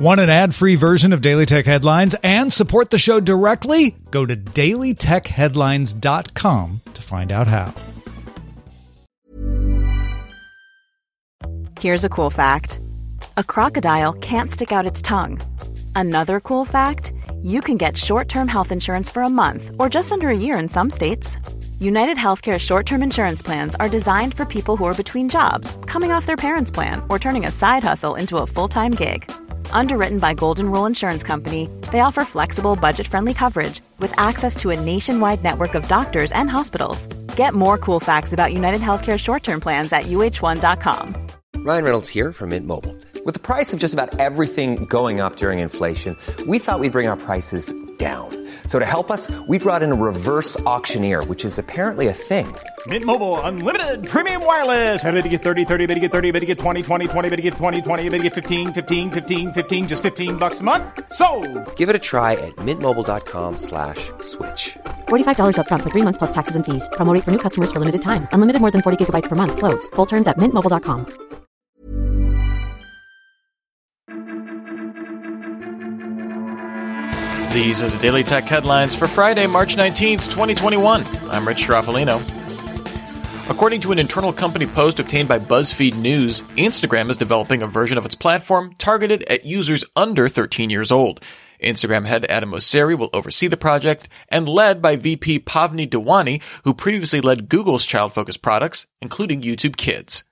Want an ad free version of Daily Tech Headlines and support the show directly? Go to dailytechheadlines.com to find out how. Here's a cool fact a crocodile can't stick out its tongue. Another cool fact you can get short term health insurance for a month or just under a year in some states. United Healthcare short term insurance plans are designed for people who are between jobs, coming off their parents' plan, or turning a side hustle into a full time gig. Underwritten by Golden Rule Insurance Company, they offer flexible, budget friendly coverage with access to a nationwide network of doctors and hospitals. Get more cool facts about United Healthcare short term plans at uh1.com. Ryan Reynolds here from Mint Mobile. With the price of just about everything going up during inflation, we thought we'd bring our prices down. So to help us, we brought in a reverse auctioneer, which is apparently a thing. Mint Mobile unlimited premium wireless. Ready to get 30, 30, bit to get 30, bit to get 20, 20, 20, bit to get 20, 20, bit to get 15, 15, 15, 15 just 15 bucks a month. So, Give it a try at mintmobile.com slash switch. $45 upfront for 3 months plus taxes and fees. Promo rate for new customers for limited time. Unlimited more than 40 gigabytes per month slows. Full terms at mintmobile.com. These are the Daily Tech headlines for Friday, March 19th, 2021. I'm Rich Stroffolino. According to an internal company post obtained by BuzzFeed News, Instagram is developing a version of its platform targeted at users under 13 years old. Instagram head Adam Mosseri will oversee the project and led by VP Pavni Diwanji, who previously led Google's child-focused products, including YouTube Kids.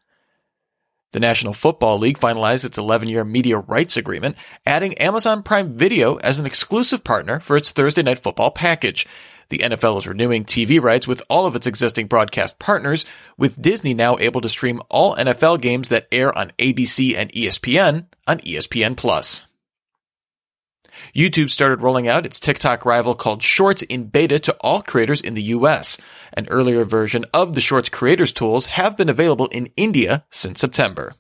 The National Football League finalized its 11-year media rights agreement, adding Amazon Prime Video as an exclusive partner for its Thursday Night Football package. The NFL is renewing TV rights with all of its existing broadcast partners, with Disney now able to stream all NFL games that air on ABC and ESPN on ESPN Plus. YouTube started rolling out its TikTok rival called Shorts in beta to all creators in the US. An earlier version of the Shorts creators tools have been available in India since September.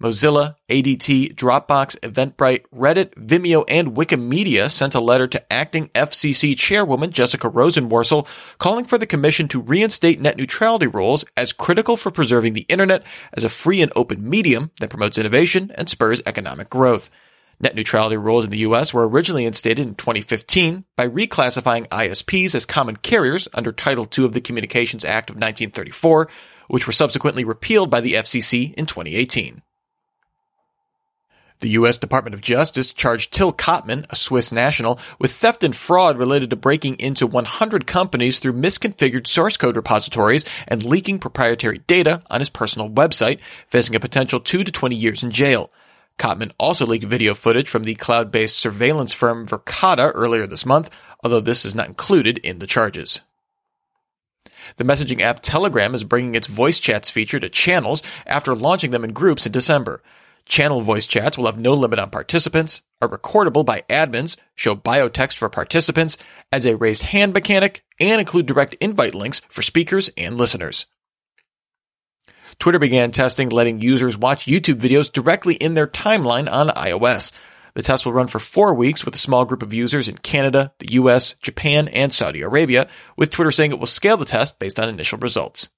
Mozilla, ADT, Dropbox, Eventbrite, Reddit, Vimeo, and Wikimedia sent a letter to acting FCC chairwoman Jessica Rosenworcel calling for the commission to reinstate net neutrality rules as critical for preserving the internet as a free and open medium that promotes innovation and spurs economic growth. Net neutrality rules in the US were originally instated in 2015 by reclassifying ISPs as common carriers under Title II of the Communications Act of 1934, which were subsequently repealed by the FCC in 2018. The U.S. Department of Justice charged Till Kottmann, a Swiss national, with theft and fraud related to breaking into 100 companies through misconfigured source code repositories and leaking proprietary data on his personal website, facing a potential 2 to 20 years in jail. Kottmann also leaked video footage from the cloud-based surveillance firm Verkada earlier this month, although this is not included in the charges. The messaging app Telegram is bringing its voice chats feature to channels after launching them in groups in December. Channel voice chats will have no limit on participants, are recordable by admins, show biotext for participants, as a raised hand mechanic, and include direct invite links for speakers and listeners. Twitter began testing letting users watch YouTube videos directly in their timeline on iOS. The test will run for four weeks with a small group of users in Canada, the US, Japan, and Saudi Arabia, with Twitter saying it will scale the test based on initial results.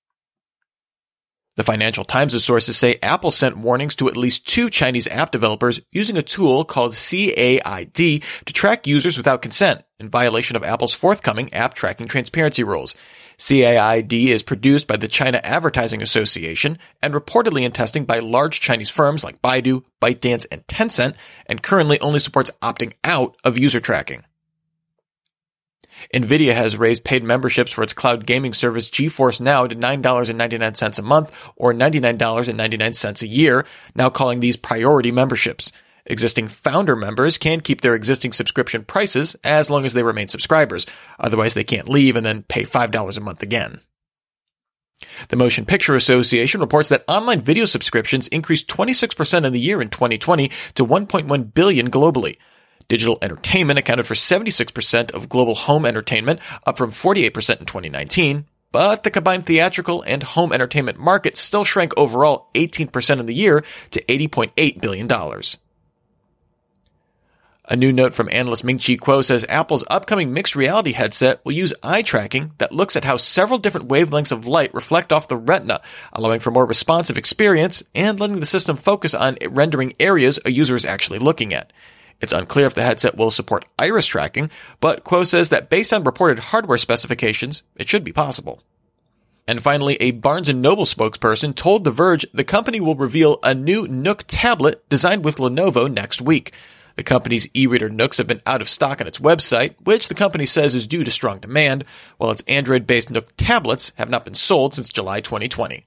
The Financial Times' sources say Apple sent warnings to at least two Chinese app developers using a tool called CAID to track users without consent in violation of Apple's forthcoming app tracking transparency rules. CAID is produced by the China Advertising Association and reportedly in testing by large Chinese firms like Baidu, ByteDance, and Tencent, and currently only supports opting out of user tracking. Nvidia has raised paid memberships for its cloud gaming service GeForce Now to $9.99 a month or $99.99 a year, now calling these priority memberships. Existing founder members can keep their existing subscription prices as long as they remain subscribers. Otherwise, they can't leave and then pay $5 a month again. The Motion Picture Association reports that online video subscriptions increased 26% in the year in 2020 to 1.1 billion globally. Digital entertainment accounted for 76% of global home entertainment, up from 48% in 2019. But the combined theatrical and home entertainment market still shrank overall 18% in the year to $80.8 billion. A new note from analyst Ming-Chi Kuo says Apple's upcoming mixed reality headset will use eye tracking that looks at how several different wavelengths of light reflect off the retina, allowing for more responsive experience and letting the system focus on rendering areas a user is actually looking at. It's unclear if the headset will support iris tracking, but Kuo says that based on reported hardware specifications, it should be possible. And finally, a Barnes & Noble spokesperson told The Verge the company will reveal a new Nook tablet designed with Lenovo next week. The company's e-reader Nooks have been out of stock on its website, which the company says is due to strong demand, while its Android-based Nook tablets have not been sold since July 2020.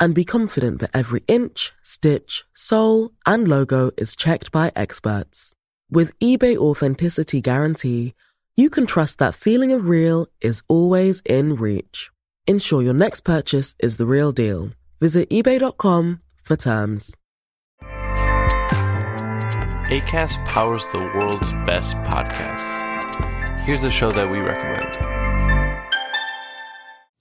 and be confident that every inch, stitch, sole, and logo is checked by experts. With eBay Authenticity Guarantee, you can trust that feeling of real is always in reach. Ensure your next purchase is the real deal. Visit eBay.com for terms. ACAST powers the world's best podcasts. Here's a show that we recommend.